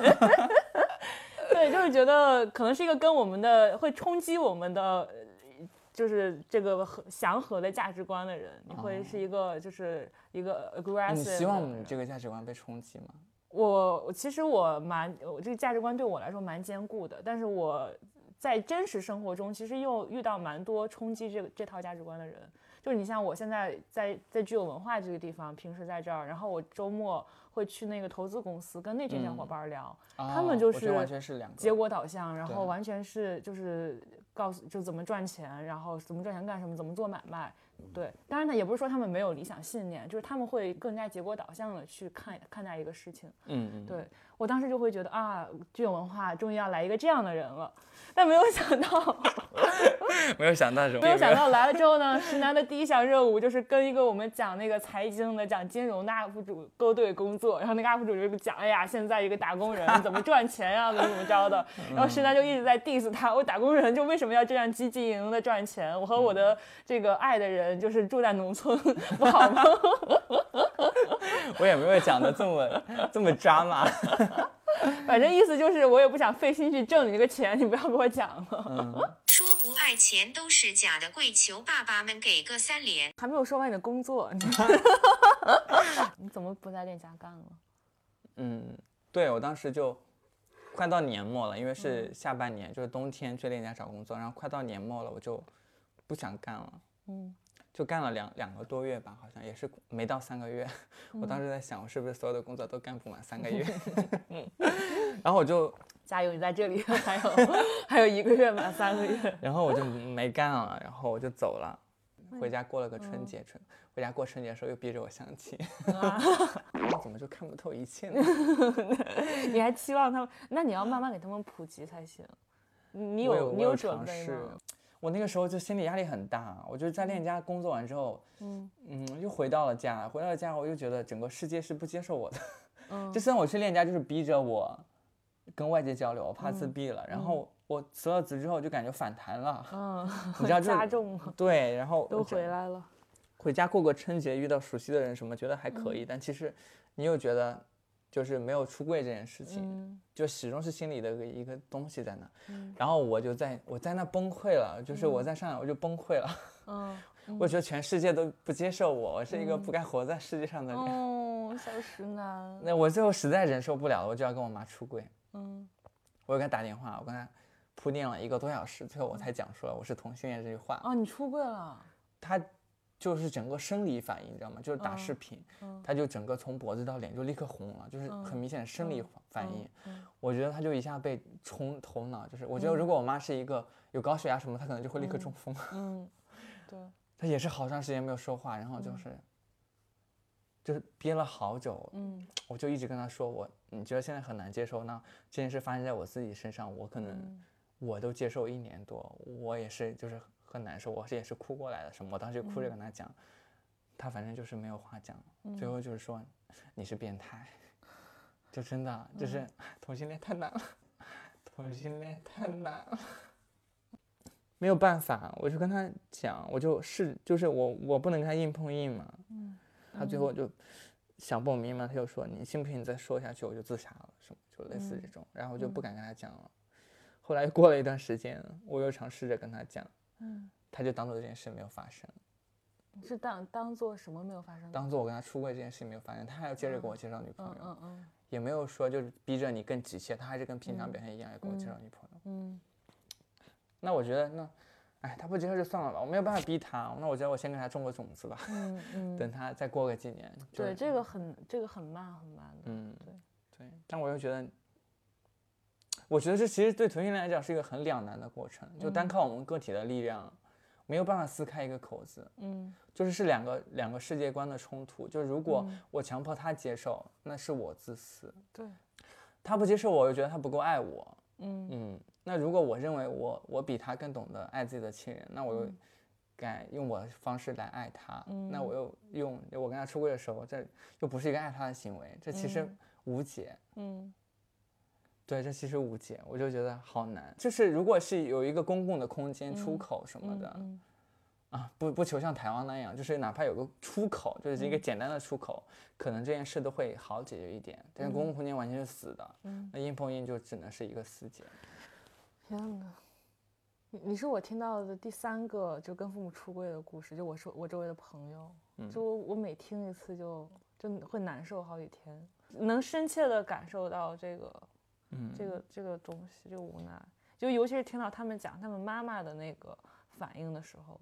对，就是觉得可能是一个跟我们的会冲击我们的，呃就是这个和祥和的价值观的人，你会是一个就是一个 aggressive 你。希望你这个价值观被冲击吗？我我其实我蛮我这个价值观对我来说蛮坚固的，但是我在真实生活中其实又遇到蛮多冲击这个这套价值观的人。就是你像我现在在在具有文化这个地方，平时在这儿，然后我周末会去那个投资公司跟那群小伙伴聊，他们就是完全是两个结果导向，然后完全是就是告诉就怎么赚钱，然后怎么赚钱干什么，怎么做买卖。对，当然呢，也不是说他们没有理想信念，就是他们会更加结果导向的去看看待一个事情。嗯嗯，对我当时就会觉得啊，具有文化终于要来一个这样的人了，但没有想到，<laughs> 没有想到什么，没有想到。<laughs> 来了之后呢，石楠的第一项任务就是跟一个我们讲那个财经的、讲金融的 UP 主勾兑工作，然后那个 UP 主就讲，哎呀，现在一个打工人怎么赚钱呀、怎么怎么着的，<laughs> 然后石楠就一直在 diss 他，我打工人就为什么要这样积极营营的赚钱？我和我的这个爱的人就是住在农村，不好吗？我也没有讲的这么这么渣嘛。<laughs> 反正意思就是我也不想费心去挣你这个钱，你不要给我讲了。<laughs> 说不爱钱都是假的，跪求爸爸们给个三连。还没有说完你的工作，<laughs> 你你怎么不在链家干了？嗯，对我当时就快到年末了，因为是下半年，就是冬天去链家找工作，然后快到年末了，我就不想干了。嗯，就干了两两个多月吧，好像也是没到三个月。我当时在想，我是不是所有的工作都干不满三个月？<laughs> <laughs> 然后我就，加油，你在这里还有还有一个月满三个月。然后我就没干了，然后我就走了，回家过了个春节，春回家过春节的时候又逼着我相亲，<laughs> 我怎么就看不透一切呢？你还期望他们？那你要慢慢给他们普及才行。你我有你有准备吗？我那个时候就心理压力很大，我就是在链家工作完之后，嗯嗯，又回到了家，回到了家，我又觉得整个世界是不接受我的。嗯 <laughs> 就虽然我去链家就是逼着我跟外界交流，我怕自闭了。然后我辞了职之后就感觉反弹了，嗯，你知道 <laughs> 就加重了，对，然后都回来了。回家过个春节，遇到熟悉的人什么，觉得还可以，但其实你又觉得就是没有出柜这件事情，嗯就始终是心里的一个一个东西在那。嗯然后我就在我在那崩溃了，就是我在上海我就崩溃了，<laughs> 嗯，我觉得全世界都不接受我，我是一个不该活在世界上的人。哦，小石男，那我最后实在忍受不了了，我就要跟我妈出柜。嗯我就给她打电话，我跟她铺垫了一个多小时，最后我才讲出来我是同性恋这句话。哦，你出柜了，她就是整个生理反应，你知道吗？就是打嗯视频，嗯她就整个从脖子到脸就立刻红了，就是很明显的生理嗯反应。嗯我觉得他就一下被冲头脑，就是我觉得如果我妈是一个有高血压什么，她可能就会立刻中风。嗯，对，她也是好长时间没有说话，然后就是。就是憋了好久，嗯我就一直跟她说我，你觉得现在很难接受，那这件事发生在我自己身上，我可能嗯我都接受一年多，我也是就是很难受，我是也是哭过来的什么，我当时就哭着跟他讲，他反正就是没有话讲，最后就是说你是变态，<laughs> 就真的就是、<laughs> 同性恋太难了，同性恋太难了。没有办法，我就跟他讲，我就是就是我我不能跟他硬碰硬嘛，他最后就想不明白，他就说你信不信你再说下去我就自杀了什么，就类似这种，然后我就不敢跟他讲了。后来过了一段时间，我又尝试着跟他讲，嗯，他就当做这件事没有发生，是当当做什么没有发生？当做我跟他出柜这件事没有发生，他还要接着给我介绍女朋嗯友，嗯嗯也没有说就是逼着你更急切，他还是跟平常表现一样要给我介绍女朋友。嗯。那我觉得那，哎，他不接受就算了吧，我没有办法逼他，那我觉得我先给他种个种子吧，嗯嗯，等他再过个几年。对，这个很这个很慢很慢的，嗯，对。对，但我又觉得，我觉得这其实对同性恋来讲是一个很两难的过程，就单靠我们个体的力量，没有办法撕开一个口子，嗯就是是两个两个世界观的冲突。就如果嗯我强迫他接受，那是我自私；对，他不接受我，我又觉得他不够爱我。嗯嗯，那如果我认为我我比他更懂得爱自己的亲人，那我又该用我的方式来爱他，那我又用我跟他出轨的时候，这又不是一个爱他的行为，这其实无解。嗯对，这其实无解，我就觉得好难。就是如果是有一个公共的空间、出口什么的、嗯啊，不不求像台湾那样，就是哪怕有个出口，就是一个简单的出口，可能这件事都会好解决一点。但是公共空间完全是死的，嗯那硬碰硬就只能是一个死结。天呐，你你是我听到的第三个就跟父母出柜的故事，就我说我周围的朋友，就我我每听一次就就会难受好几天，能深切的感受到这个，嗯。这个这个东西，这个无奈，就尤其是听到他们讲他们妈妈的那个反应的时候，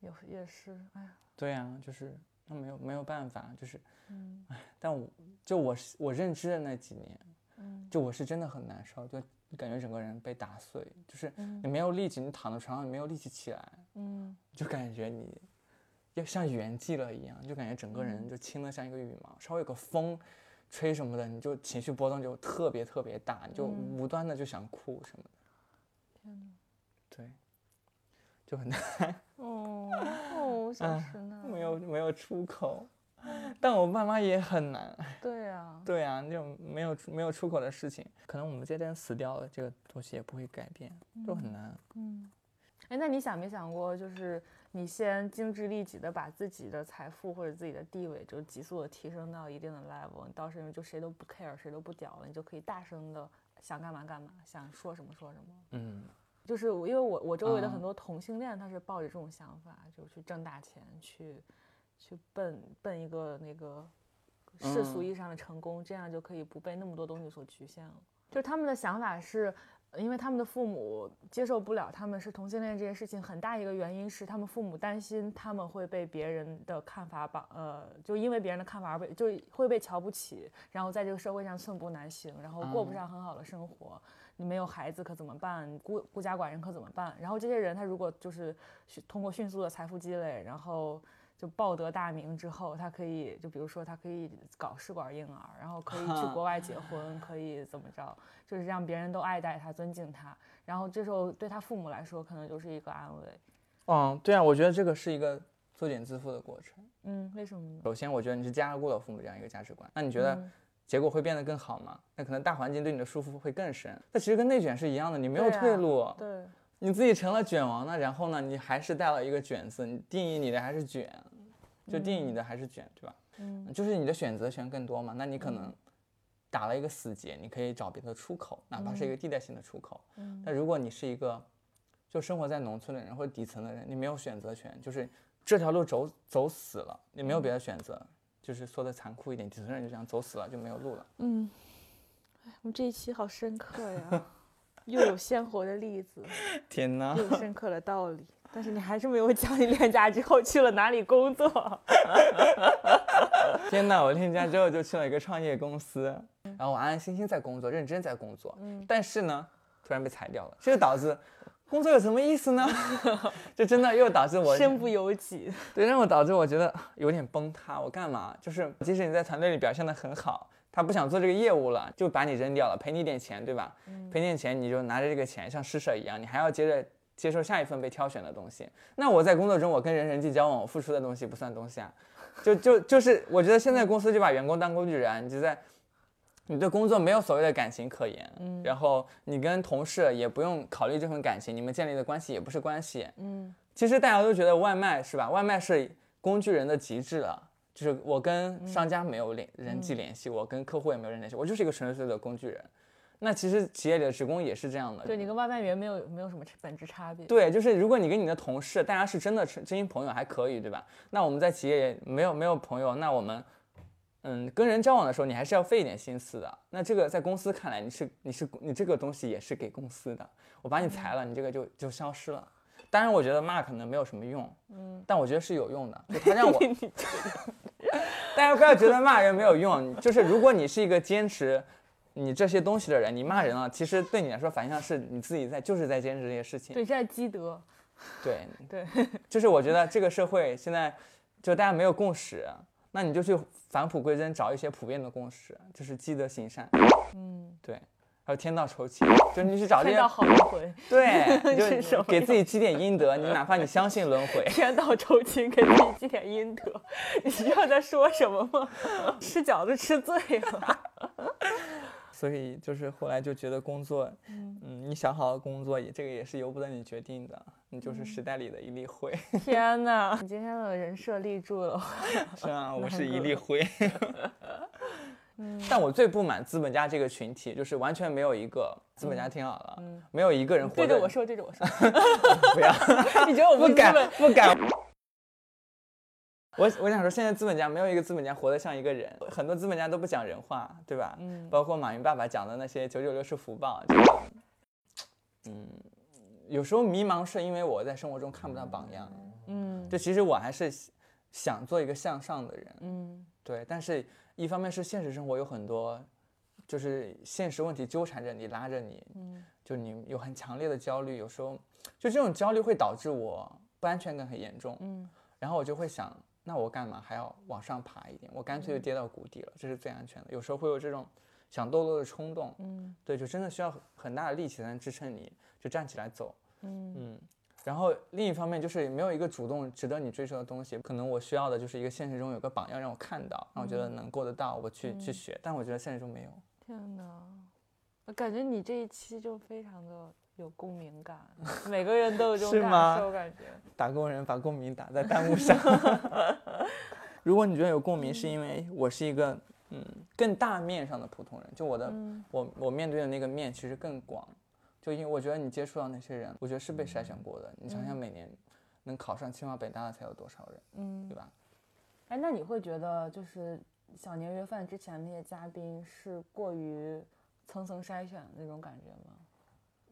也也是，哎呀，对啊，就是那没有没有办法，就是，嗯。唉，<laughs> 但我就我是我认知的那几年，嗯。就我是真的很难受，就感觉整个人被打碎，就是嗯。你没有力气，你躺在床上你没有力气起来，嗯。就感觉你要像圆寂了一样，就感觉整个嗯。人就轻的像一个羽毛，稍微有个风吹什么的，你就情绪波动就特别特别大，你就嗯无端的就想哭什么的，天呐，对，就很难，哦哦，小唉石呢？没有没有出口，但我爸妈也很难。<laughs> 对呀，对啊，就没有没有出口的事情，可能我们这代人死掉了，这个东西也不会改变，就很难。嗯，哎，那你想没想过，就是你先精致利己的把自己的财富或者自己的地位就急速的提升到一定的 level，你到时候就谁都不 care，谁都不屌了，你就可以大声的想干嘛干嘛，想说什么说什么。嗯就是我因为我我周围的啊很多同性恋，他是抱着这种想法，就是去挣大钱，去去奔奔一个那个世俗嗯意义上的成功，这样就可以不被那么多东西所局限了。就是他们的想法是，呃因为他们的父母接受不了他们是同性恋这件事情，很大一个原因是他们父母担心他们会被别人的看法绑，呃，就因为别人的看法而被就会被瞧不起，然后在这个社会上寸步难行，然后过不嗯上很好的生活。你没有孩子可怎么办？你孤孤家寡人可怎么办？然后这些人他如果就是通过迅速的财富积累，然后就报得大名之后，他可以就比如说他可以搞试管婴儿，然后可以去国外结婚，可以怎么着，就是让别人都爱戴他、尊敬他。然后这时候对他父母来说，可能就是一个安慰。嗯，对啊，我觉得这个是一个作茧自缚的过程。嗯，为什么呢？首先，我觉得你是加入过了父母这样一个价值观，那你觉得嗯结果会变得更好吗？那可能大环境对你的束缚会更深。那其实跟内卷是一样的，你没有对啊退路，对，你自己成了卷王了，然后呢，你还是带了一个卷字，你定义你的还是卷，就定义你的还是卷，对吧？嗯，就是你的选择权更多嘛，那你可能打了一个死结，你可以找别的出口，哪怕是一个地带性的出口。嗯但如果你是一个就生活在农村的人或者底层的人，你没有选择权，就是这条路走走死了，你没有别的选择。就是说的残酷一点，底层人就这样走死了，就没有路了。嗯，哎，我们这一期好深刻呀，<laughs> 又有鲜活的例子，<laughs> 天哪！又有深刻的道理。但是你还是没有讲你恋家之后去了哪里工作。<laughs> <laughs> 天呐，我恋家之后就去了一个创业公司，然后我安安心心在工作，认真在工作。嗯但是呢，突然被裁掉了，这就导致工作有什么意思呢？就真的又导致我身不由己。对，让我导致我觉得有点崩塌。我干嘛？就是即使你在团队里表现的很好，他不想做这个业务了，就把你扔掉了，赔你点钱，对吧？赔你点钱，你就拿着这个钱像施舍一样，你还要接着接受下一份被挑选的东西。那我在工作中，我跟人人际交往，我付出的东西不算东西啊。就就就是，我觉得现在公司就把员工当工具人，你就在。你对工作没有所谓的感情可言，嗯，然后你跟同事也不用考虑这份感情，你们建立的关系也不是关系，嗯其实大家都觉得外卖是吧？外卖是工具人的极致了，就是我跟商家没有联人际联系，我跟客户也没有人联系，我就是一个纯粹的工具人。那其实企业里的职工也是这样的，对你跟外卖员没有没有什么本质差别。对，就是如果你跟你的同事，大家是真的真真心朋友还可以，对吧？那我们在企业也没有没有朋友，那我们嗯跟人交往的时候，你还是要费一点心思的。那这个在公司看来，你是你是你这个东西也是给公司的，我把你裁了，你这个就就消失了。当然，我觉得骂可能没有什么用，嗯，但我觉得是有用的，就他让我，<laughs> 大家不要觉得骂人没有用，就是如果你是一个坚持你这些东西的人，你骂人了，其实对你来说反向是你自己在就是在坚持这些事情，对，这是积德。对 <laughs> 对，就是我觉得这个社会现在就大家没有共识，那你就去返璞归真，找一些普遍的共识，就是积德行善，嗯，对，还有天道酬勤，就你去找这道，好轮回，对，<laughs> 就给自己积点阴德，你哪怕你相信轮回，<laughs> 天道酬勤，给自己积点阴德。<laughs> 你知道在说什么吗？吃饺子吃醉了。所以就是后来就觉得工作，嗯，你想好好工作，也这个也是由不得你决定的，你就是时代里的一粒灰，天哪，你今天的人设立住了。是啊，我是一粒灰。但我最不满资本家这个群体，就是完全没有一个资本家听好了，没有一个人活得对着我说，对着我说。<laughs> 不要，<laughs> 你觉得我不敢？不敢。我我想说，现在资本家没有一个资本家活得像一个人，很多资本家都不讲人话，对吧？嗯。包括马云爸爸讲的那些九九六是福报，这个，嗯，有时候迷茫是因为我在生活中看不到榜样，嗯。就其实我还是想做一个向上的人，嗯。对，但是一方面是现实生活有很多，就是现实问题纠缠着你，拉着你，嗯就你有很强烈的焦虑，有时候就这种焦虑会导致我不安全感很严重，嗯然后我就会想，那我干嘛还要往上爬一点？我干脆就跌到谷底了，这是最安全的。有时候会有这种想堕落的冲动，嗯对，就真的需要很大的力气才能支撑你，就站起来走，嗯嗯。然后另一方面就是没有一个主动值得你追求的东西，可能我需要的就是一个现实中有个榜样让我看到，让我觉得能够得到，我去、去学。但我觉得现实中没有。天哪，我感觉你这一期就非常的有共鸣感，每个人都有这种感受，感觉。<laughs> 打工人把共鸣打在弹幕上。<laughs> 如果你觉得有共鸣，是因为我是一个嗯更大面上的普通人，就我的、嗯我我面对的那个面其实更广，就因为我觉得你接触到那些人，我觉得是被筛选过的。你想想每年能考上清华北大的才有多少人，嗯对，吧？哎，那你会觉得就是小年约饭之前那些嘉宾是过于层层筛选的那种感觉吗？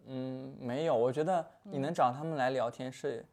嗯，没有，我觉得你能找他们来聊天是。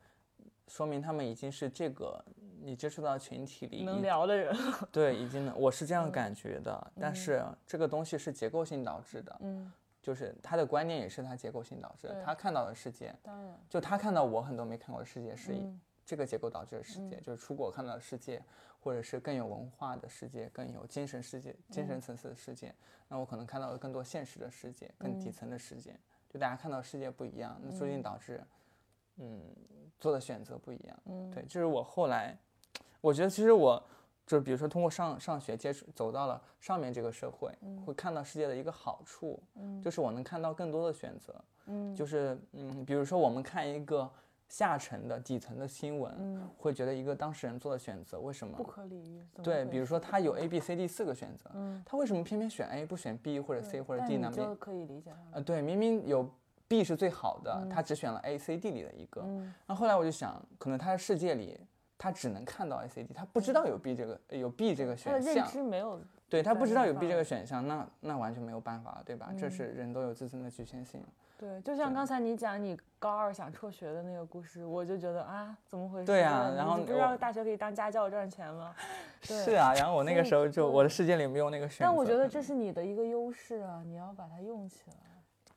说明他们已经是这个你接触到群体里能已聊的人。<laughs> 对，已经能，我是这样感觉的。但是这个东西是结构性导致的，嗯，就是他的观念也是他结构性导致的。他看到的世界，当然。就他看到我很多没看过的世界，是以嗯这个结构导致的世界，就是出国看到的世界，或者是更有文化的世界，更有精神世界、精神层次的世界。那我可能看到了更多现实的世界，更底层的世界。就大家看到世界不一样，那注定导致，嗯，做的选择不一样。嗯，对，这是我后来，我觉得其实我就是比如说通过上上学接触走到了上面这个社会，嗯会看到世界的一个好处，就是我能看到更多的选择，嗯就是嗯，比如说我们看一个下沉的底层的新闻，会觉得一个当事人做的选择为什么嗯不可理喻。对，比如说他有 A、B、C、D 四个选择，嗯他为什么偏偏选 A 不选 B 或者 C 或者 D 呢？明你就可以理解他呃，对，明明有 B 是最好的，他只选了 A、C、D 里的一个。嗯那后来我就想，可能他的世界里，他只能看到 A、C、D，他不知道有 B 这个有 B 这个他的认，知没有。对他不知道有 B 这个选项，那那完全没有办法，对吧？这是人都有自身的局限性。对，就像刚才你讲你高二想辍学的那个故事，我就觉得啊，怎么回事？对呀你然后你不知道大学可以当家教赚钱吗？<laughs> 对是啊，然后我那个时候就我的世界里没有那个选择。但我觉得这是你的一个优势啊，你要把它用起来。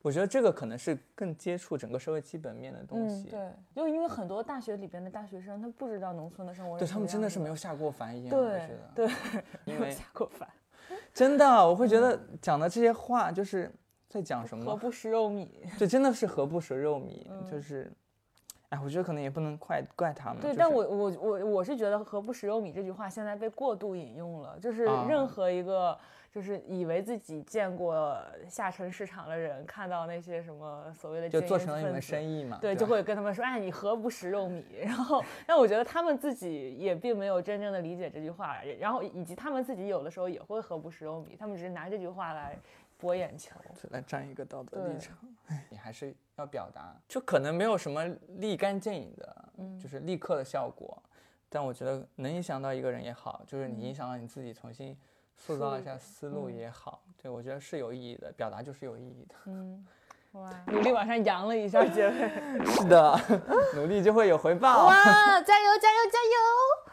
我觉得这个可能是更接触整个社会基本面的东嗯，西。对，就因为很多大学里边的大学生，他不知道农村的生活是对他们真的是没有下过凡一样，我对觉得。对，<laughs> 因为没有下过凡，<laughs> 真的，我会觉得讲的这些话就是在讲什么？何不食肉糜？对真的是何不食肉糜，就是，哎，我觉得可能也不能怪怪他们。对，就是但我我我我是觉得“何不食肉糜”这句话现在被过度引用了，就是啊任何一个就是以为自己见过下沉市场的人，看到那些什么所谓的就做成了一门分子生意嘛。对，吧就会跟他们说，哎，你何不食肉糜？<laughs> 然后，但我觉得他们自己也并没有真正的理解这句话，然后以及他们自己有的时候也会何不食肉糜，他们只是拿这句话来博眼球。就来站一个道德立场。哎，<laughs> 你还是要表达，就可能没有什么立竿见影的，嗯就是立刻的效果，但我觉得能影响到一个人也好，就是你影嗯响到你自己重新塑造一下思路嗯也好，对我觉得是有意义的，表达就是有意义的。嗯，<laughs> 哇，努力往上扬了一下 <laughs> 姐妹。是的，努力就会有回报。哇，加油加油加油